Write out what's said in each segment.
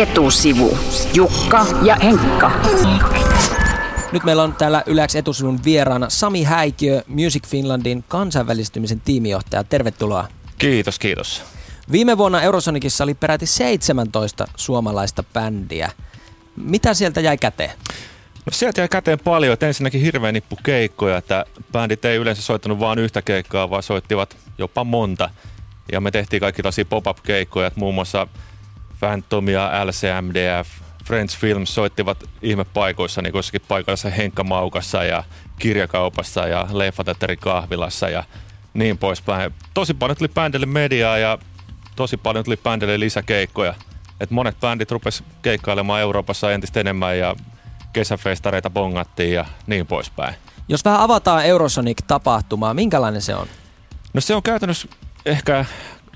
etusivu. Jukka ja Henkka. Nyt meillä on täällä Yläks etusivun vieraana Sami Häikiö, Music Finlandin kansainvälistymisen tiimijohtaja. Tervetuloa. Kiitos, kiitos. Viime vuonna Eurosonicissa oli peräti 17 suomalaista bändiä. Mitä sieltä jäi käteen? No sieltä jäi käteen paljon, että ensinnäkin hirveän nippu keikkoja, että bändit ei yleensä soittanut vain yhtä keikkaa, vaan soittivat jopa monta. Ja me tehtiin kaikki tällaisia pop-up-keikkoja, että muun muassa Phantomia, LCMDF, French Films soittivat ihmepaikoissa, niin jossakin paikassa Henkka Maukassa ja kirjakaupassa ja Leffateatterin kahvilassa ja niin poispäin. Tosi paljon tuli bändille mediaa ja tosi paljon tuli bändille lisäkeikkoja. Et monet bändit rupes keikkailemaan Euroopassa entistä enemmän ja kesäfestareita bongattiin ja niin poispäin. Jos vähän avataan Eurosonic-tapahtumaa, minkälainen se on? No se on käytännössä ehkä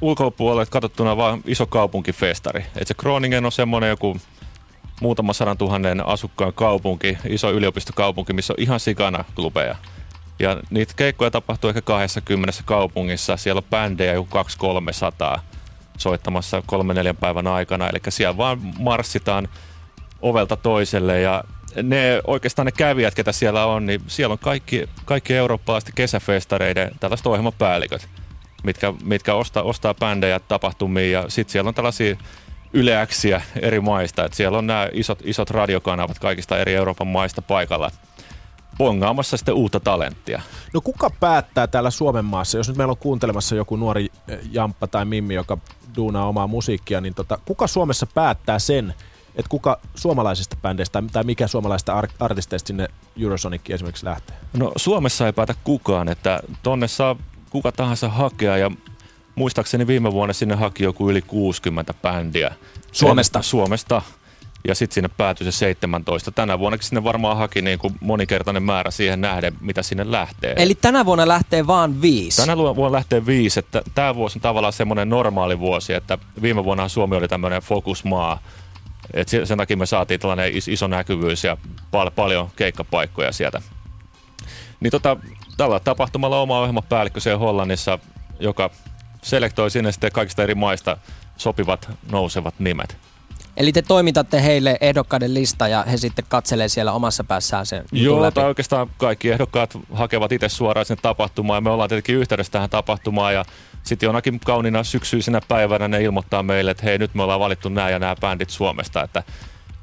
ulkopuolelle katsottuna vaan iso kaupunkifestari. Et se Kroningen on semmoinen joku muutama sadan tuhannen asukkaan kaupunki, iso yliopistokaupunki, missä on ihan sikana klubeja. Ja niitä keikkoja tapahtuu ehkä 20 kaupungissa. Siellä on bändejä joku 200-300 soittamassa kolme neljän päivän aikana. Eli siellä vaan marssitaan ovelta toiselle ja ne oikeastaan ne kävijät, ketä siellä on, niin siellä on kaikki, kaikki eurooppalaisten kesäfestareiden tällaiset ohjelmapäälliköt, mitkä, mitkä ostaa, ostaa bändejä tapahtumiin ja sitten siellä on tällaisia yleäksiä eri maista. Et siellä on nämä isot, isot radiokanavat kaikista eri Euroopan maista paikalla pongaamassa sitten uutta talenttia. No kuka päättää täällä Suomen maassa, jos nyt meillä on kuuntelemassa joku nuori eh, jamppa tai mimmi, joka duunaa omaa musiikkia, niin tota, kuka Suomessa päättää sen, että kuka suomalaisista bändeistä tai mikä suomalaisista artisteista sinne Eurosonicin esimerkiksi lähtee? No Suomessa ei päätä kukaan, että tonne saa kuka tahansa hakea ja muistaakseni viime vuonna sinne haki joku yli 60 bändiä. Suomesta? En, Suomesta. Ja sitten sinne päätyi se 17. Tänä vuonna sinne varmaan haki niin kuin monikertainen määrä siihen nähden, mitä sinne lähtee. Eli tänä vuonna lähtee vaan viisi? Tänä vuonna lähtee viisi. Että tämä vuosi on tavallaan semmoinen normaali vuosi, että viime vuonna Suomi oli tämmöinen fokusmaa. Et sen takia me saatiin tällainen iso näkyvyys ja pal- paljon keikkapaikkoja sieltä. Niin tota, tällä tapahtumalla oma ohjelmapäällikkö siellä Hollannissa, joka selektoi sinne sitten kaikista eri maista sopivat nousevat nimet. Eli te toimitatte heille ehdokkaiden lista ja he sitten katselee siellä omassa päässään sen Joo, läpi. tai oikeastaan kaikki ehdokkaat hakevat itse suoraan sinne tapahtumaan ja me ollaan tietenkin yhteydessä tähän tapahtumaan ja sitten jonakin kauniina syksyisenä päivänä ne ilmoittaa meille, että hei nyt me ollaan valittu nämä ja nämä bändit Suomesta, että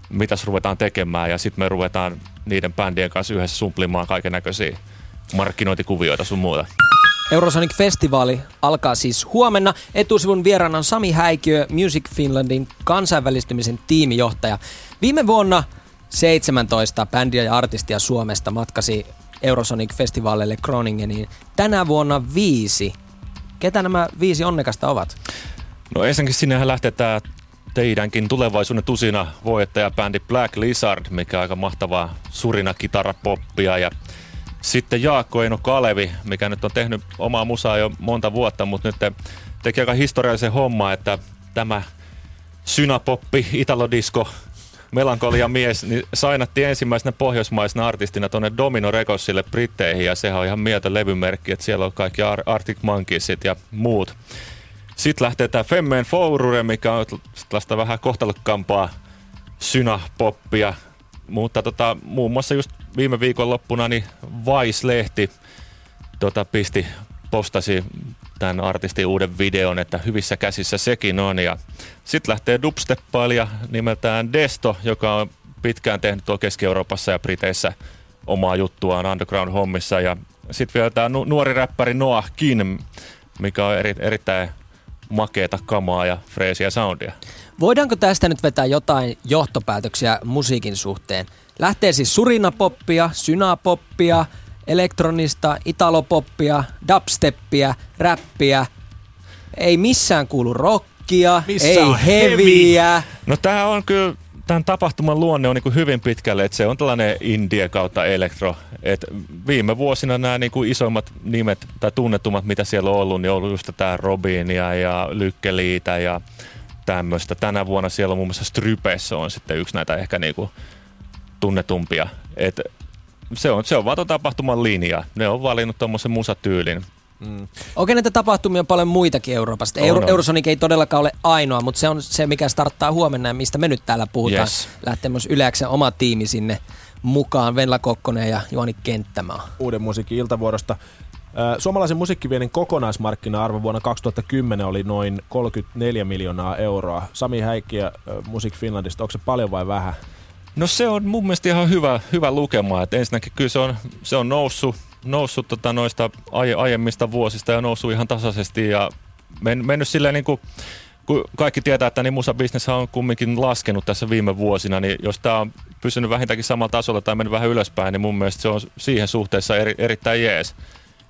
mitäs ruvetaan tekemään ja sitten me ruvetaan niiden bändien kanssa yhdessä sumplimaan kaiken näköisiä markkinointikuvioita sun muuta. Eurosonic-festivaali alkaa siis huomenna. Etusivun vieraana on Sami Häikiö, Music Finlandin kansainvälistymisen tiimijohtaja. Viime vuonna 17 bändiä ja artistia Suomesta matkasi Eurosonic-festivaaleille Kroningeniin. Tänä vuonna viisi. Ketä nämä viisi onnekasta ovat? No ensinnäkin sinnehän lähtee tämä teidänkin tulevaisuuden tusina voittaja bändi Black Lizard, mikä on aika mahtavaa surina kitarapoppia ja sitten Jaakko Eino Kalevi, mikä nyt on tehnyt omaa musaa jo monta vuotta, mutta nyt teki aika historiallisen homma, että tämä synapoppi, italodisko, melankolia mies, niin sainattiin ensimmäisenä pohjoismaisena artistina tuonne Domino Recordsille Britteihin, ja sehän on ihan mieltä levymerkki, että siellä on kaikki Arctic Monkeysit ja muut. Sitten lähtee tämä Femmeen Fourure, mikä on tällaista vähän kohtalokkaampaa synapoppia, mutta tota, muun muassa just viime viikon loppuna niin Vice-lehti tota, pisti, postasi tämän artistin uuden videon, että hyvissä käsissä sekin on. Ja sitten lähtee dubsteppailija nimeltään Desto, joka on pitkään tehnyt tuolla Keski-Euroopassa ja Briteissä omaa juttuaan underground-hommissa. Ja sitten vielä tämä nuori räppäri Noah Kin, mikä on eri, erittäin makeeta kamaa ja freesiä soundia. Voidaanko tästä nyt vetää jotain johtopäätöksiä musiikin suhteen? Lähtee siis surinapoppia, synapoppia, elektronista, italopoppia, dubsteppia, räppiä. Ei missään kuulu rockia, Missä ei heviä. No tää on kyllä, tämän tapahtuman luonne on niin hyvin pitkälle, että se on tällainen indie kautta elektro. Et viime vuosina nämä niin kuin isoimmat nimet tai tunnetummat, mitä siellä on ollut, niin on ollut just tämä Robinia ja Lykkeliitä ja tämmöistä. Tänä vuonna siellä on muun muassa Strypes on sitten yksi näitä ehkä niinku tunnetumpia. Et se on, se on vaan tapahtuman linja. Ne on valinnut tuommoisen musatyylin. Mm. Okei, näitä tapahtumia on paljon muitakin Euroopasta. Euro, on. Eurosonic ei todellakaan ole ainoa, mutta se on se, mikä starttaa huomenna ja mistä me nyt täällä puhutaan. Yes. Lähtee myös Yleäksen oma tiimi sinne mukaan, Venla Kokkonen ja Juani Kenttämaa. Uuden musiikin iltavuorosta. Suomalaisen musiikkiviennin kokonaismarkkina-arvo vuonna 2010 oli noin 34 miljoonaa euroa. Sami Häikkiä Music Finlandista, onko se paljon vai vähän? No se on mun mielestä ihan hyvä, hyvä lukema. Et ensinnäkin kyllä se on, se on noussut, noussut tota noista aie, aiemmista vuosista ja noussut ihan tasaisesti ja men, mennyt silleen niin kuin, kun kaikki tietää, että niin musabisnes on kumminkin laskenut tässä viime vuosina, niin jos tämä on pysynyt vähintäänkin samalla tasolla tai mennyt vähän ylöspäin, niin mun mielestä se on siihen suhteessa eri, erittäin jees.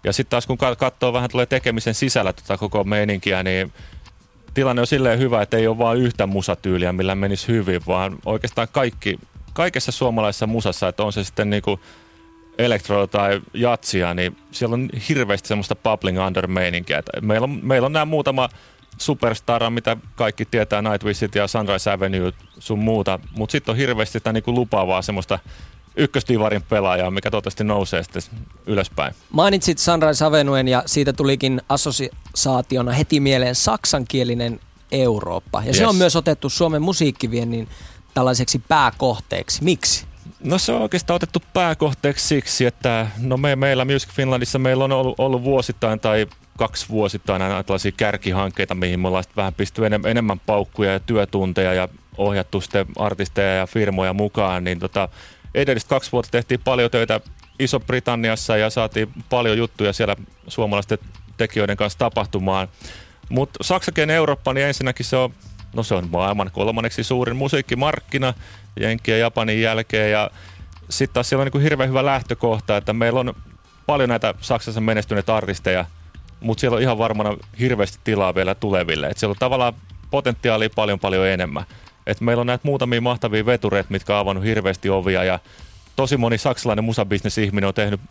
Ja sitten taas kun ka- katsoo vähän tulee tekemisen sisällä tota koko meininkiä, niin tilanne on silleen hyvä, että ei ole vain yhtä musatyyliä, millä menisi hyvin, vaan oikeastaan kaikki, kaikessa suomalaisessa musassa, että on se sitten niinku elektro tai jatsia, niin siellä on hirveästi semmoista bubbling under meininkiä. Meillä on, meillä on nämä muutama superstara, mitä kaikki tietää, Nightwishit ja Sunrise Avenue sun muuta, mutta sitten on hirveästi sitä niinku lupaavaa semmoista ykkösdivarin pelaajaa, mikä toivottavasti nousee sitten ylöspäin. Mainitsit Sunrise Avenuen ja siitä tulikin assosiaationa heti mieleen saksankielinen Eurooppa. Ja yes. se on myös otettu Suomen musiikkiviennin tällaiseksi pääkohteeksi. Miksi? No se on oikeastaan otettu pääkohteeksi siksi, että no me, meillä Music Finlandissa meillä on ollut, ollut vuosittain tai kaksi vuosittain aina tällaisia kärkihankkeita, mihin me ollaan vähän pisty enem, enemmän paukkuja ja työtunteja ja ohjattu sitten artisteja ja firmoja mukaan, niin tota, edelliset kaksi vuotta tehtiin paljon töitä Iso-Britanniassa ja saatiin paljon juttuja siellä suomalaisten tekijöiden kanssa tapahtumaan. Mutta saksakielinen Eurooppa, niin ensinnäkin se on, no se on maailman kolmanneksi suurin musiikkimarkkina Jenkkien ja Japanin jälkeen ja sitten taas siellä on niin hirveän hyvä lähtökohta, että meillä on paljon näitä Saksassa menestyneitä artisteja, mutta siellä on ihan varmana hirveästi tilaa vielä tuleville. Et siellä on tavallaan potentiaalia paljon paljon enemmän. Et meillä on näitä muutamia mahtavia vetureita, mitkä on avannut hirveästi ovia ja tosi moni saksalainen musabisnesihminen on tehnyt,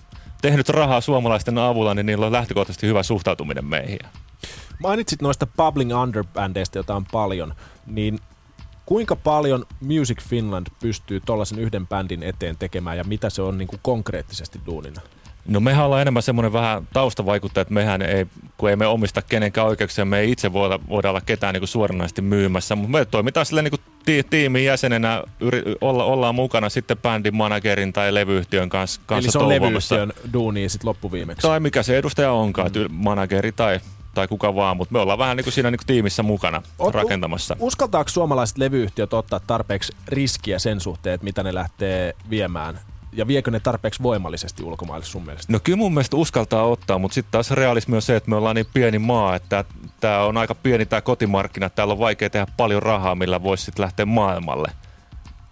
tehnyt rahaa suomalaisten avulla, niin niillä on lähtökohtaisesti hyvä suhtautuminen meihin. Mainitsit noista Bubbling Under-bändeistä, joita on paljon, niin kuinka paljon Music Finland pystyy tuollaisen yhden bändin eteen tekemään ja mitä se on niin kuin konkreettisesti duunina? No mehän ollaan enemmän semmoinen vähän taustavaikuttaja, että mehän ei, kun ei me omista kenenkään oikeuksia, me ei itse voida, voida olla ketään niin kuin suoranaisesti myymässä, mutta me toimitaan silleen niin kuin ti- tiimin jäsenenä, yri, olla, ollaan mukana sitten bändin managerin tai levyyhtiön kanssa, kanssa Eli se on levyyhtiön duuni sitten loppuviimeksi. Tai mikä se edustaja onkaan, mm. manageri tai, tai kuka vaan, mutta me ollaan vähän niin kuin siinä niin kuin tiimissä mukana Oot- rakentamassa. Uskaltaako suomalaiset levyyhtiöt ottaa tarpeeksi riskiä sen suhteen, että mitä ne lähtee viemään? Ja viekö ne tarpeeksi voimallisesti ulkomaille sun mielestä? No kyllä mun mielestä uskaltaa ottaa, mutta sitten taas realismi on se, että me ollaan niin pieni maa, että tämä on aika pieni tämä kotimarkkina. Täällä on vaikea tehdä paljon rahaa, millä voisi sitten lähteä maailmalle.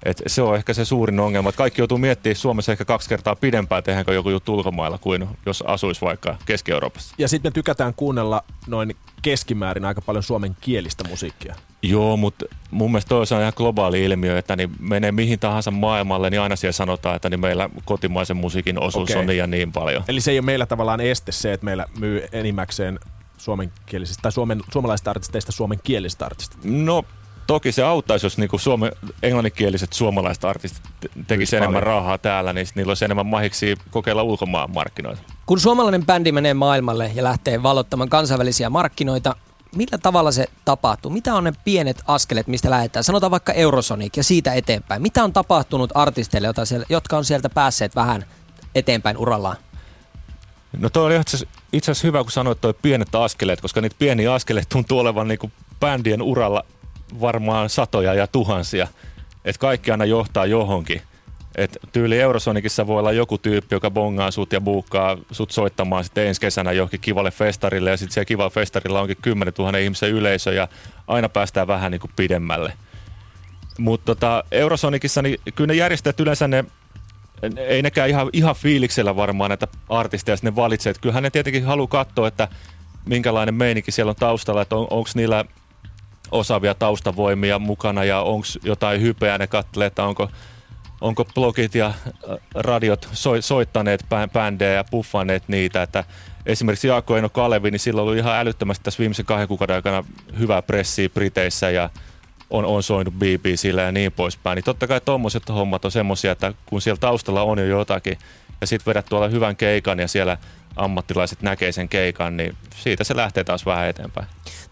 Et se on ehkä se suurin ongelma, että kaikki joutuu miettimään Suomessa ehkä kaksi kertaa pidempään, tehdäänkö joku juttu ulkomailla kuin jos asuisi vaikka Keski-Euroopassa. Ja sitten me tykätään kuunnella noin keskimäärin aika paljon suomen kielistä musiikkia. Joo, mutta mun mielestä toi on ihan globaali ilmiö, että niin menee mihin tahansa maailmalle, niin aina siellä sanotaan, että niin meillä kotimaisen musiikin osuus Okei. on niin ja niin paljon. Eli se ei ole meillä tavallaan este se, että meillä myy enimmäkseen suomenkielisistä tai suomen, suomalaisista artisteista suomenkielisistä artisteista. No toki se auttaisi, jos niinku suome, englanninkieliset suomalaiset artistit te- tekisivät enemmän paljon. rahaa täällä, niin niillä olisi enemmän mahiksi kokeilla ulkomaan markkinoita. Kun suomalainen bändi menee maailmalle ja lähtee vallottamaan kansainvälisiä markkinoita, millä tavalla se tapahtuu? Mitä on ne pienet askeleet, mistä lähdetään? Sanotaan vaikka Eurosonic ja siitä eteenpäin. Mitä on tapahtunut artisteille, jotka on sieltä päässeet vähän eteenpäin urallaan? No toi oli itse asiassa- itse asiassa hyvä, kun sanoit toi pienet askeleet, koska niitä pieniä askeleita tuntuu olevan niinku bändien uralla varmaan satoja ja tuhansia. Että kaikki aina johtaa johonkin. Et tyyli Eurosonicissa voi olla joku tyyppi, joka bongaa sut ja buukkaa sut soittamaan sitten ensi kesänä johonkin kivalle festarille ja sitten siellä kivalla festarilla onkin 10 000 ihmisen yleisö ja aina päästään vähän niin kuin pidemmälle. Mutta tota, Eurosonicissa, niin kyllä ne järjestäjät yleensä ne ei nekään ihan, ihan fiiliksellä varmaan näitä artisteja sinne valitsee. Että kyllähän ne tietenkin haluaa katsoa, että minkälainen meininki siellä on taustalla, että on, onko niillä osaavia taustavoimia mukana ja onko jotain hypeä, ne katselee, että onko, onko blogit ja äh, radiot soi, soittaneet bä- bändejä ja puffanneet niitä, että esimerkiksi Jaakko Eino Kalevi, niin sillä on ollut ihan älyttömästi tässä viimeisen kahden kuukauden aikana hyvää pressiä Briteissä ja on, on soinut BBCllä ja niin poispäin. Niin totta kai tuommoiset hommat on semmoisia, että kun siellä taustalla on jo jotakin ja sitten vedät tuolla hyvän keikan ja siellä ammattilaiset näkee sen keikan, niin siitä se lähtee taas vähän eteenpäin.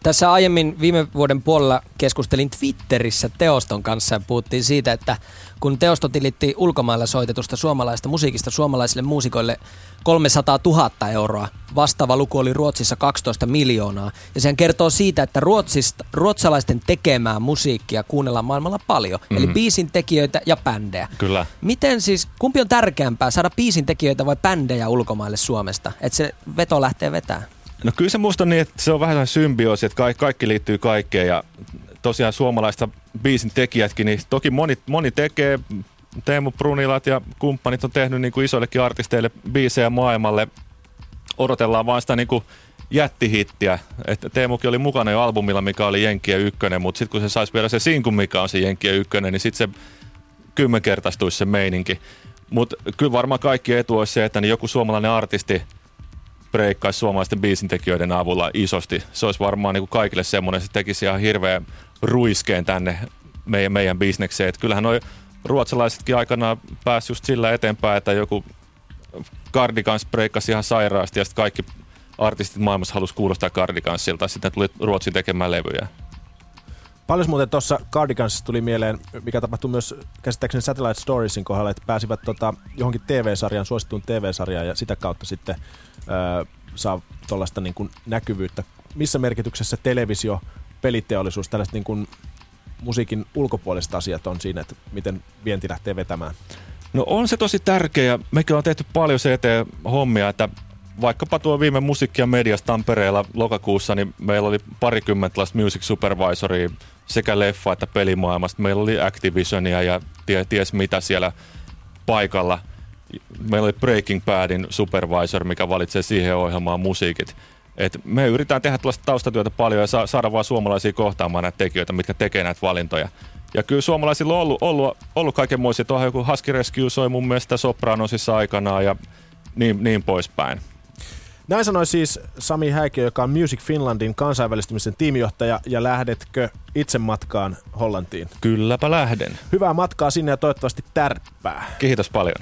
Tässä aiemmin viime vuoden puolella keskustelin Twitterissä Teoston kanssa ja puhuttiin siitä, että kun Teosto tilitti ulkomailla soitetusta suomalaista musiikista suomalaisille muusikoille 300 000 euroa. Vastaava luku oli Ruotsissa 12 miljoonaa. Ja sehän kertoo siitä, että Ruotsista, ruotsalaisten tekemää musiikkia kuunnellaan maailmalla paljon. Mm. Eli biisin tekijöitä ja bändejä. Kyllä. Miten siis, kumpi on tärkeämpää, saada biisin tekijöitä vai bändejä ulkomaille Suomesta? Että se veto lähtee vetää. No kyllä se musta niin, että se on vähän symbioosi, että kaikki, kaikki liittyy kaikkeen ja tosiaan suomalaista biisin tekijätkin, niin toki moni, moni tekee, Teemu Brunilat ja kumppanit on tehnyt niin kuin isoillekin artisteille biisejä maailmalle. Odotellaan vaan sitä niin kuin jättihittiä. Että Teemukin oli mukana jo albumilla, mikä oli Jenkkiä ykkönen, mutta sitten kun se saisi vielä se sinkun, mikä on se Jenkkiä ykkönen, niin sitten se kymmenkertaistuisi se meininki. Mutta kyllä varmaan kaikki etu olisi se, että niin joku suomalainen artisti breikkaisi suomalaisten biisintekijöiden avulla isosti. Se olisi varmaan niin kuin kaikille semmoinen, se tekisi ihan hirveän ruiskeen tänne meidän, meidän bisnekseen. Et kyllähän noi ruotsalaisetkin aikanaan pääsi just sillä eteenpäin, että joku Cardigans breikkasi ihan sairaasti ja sitten kaikki artistit maailmassa halusi kuulostaa Cardigansilta. Sitten tuli Ruotsin tekemään levyjä. Paljon muuten tuossa Cardigansissa tuli mieleen, mikä tapahtui myös käsittääkseni Satellite Storiesin kohdalla, että pääsivät tota, johonkin TV-sarjaan, suosittuun TV-sarjaan ja sitä kautta sitten öö, saa tuollaista niin näkyvyyttä. Missä merkityksessä televisio, peliteollisuus, tällaiset niin kuin musiikin ulkopuoliset asiat on siinä, että miten vienti lähtee vetämään? No on se tosi tärkeä. Mekin on tehty paljon se eteen hommia, että vaikkapa tuo viime musiikki- ja medias Tampereella lokakuussa, niin meillä oli parikymmentä music supervisoria sekä leffa- että pelimaailmasta. Meillä oli Activisionia ja tie, ties mitä siellä paikalla. Meillä oli Breaking Badin supervisor, mikä valitsee siihen ohjelmaan musiikit. Et me yritetään tehdä tällaista taustatyötä paljon ja sa- saada vaan suomalaisia kohtaamaan näitä tekijöitä, mitkä tekee näitä valintoja. Ja kyllä suomalaisilla on ollut, ollut, ollut kaikenmoisia. Tuohon joku Husky Rescue soi mun mielestä Sopranosissa aikanaan ja niin, niin poispäin. Näin sanoi siis Sami Häikö, joka on Music Finlandin kansainvälistymisen tiimijohtaja, ja lähdetkö itse matkaan Hollantiin? Kylläpä lähden. Hyvää matkaa sinne ja toivottavasti tärppää. Kiitos paljon.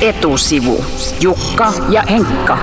Etusivu. Jukka ja Henkka.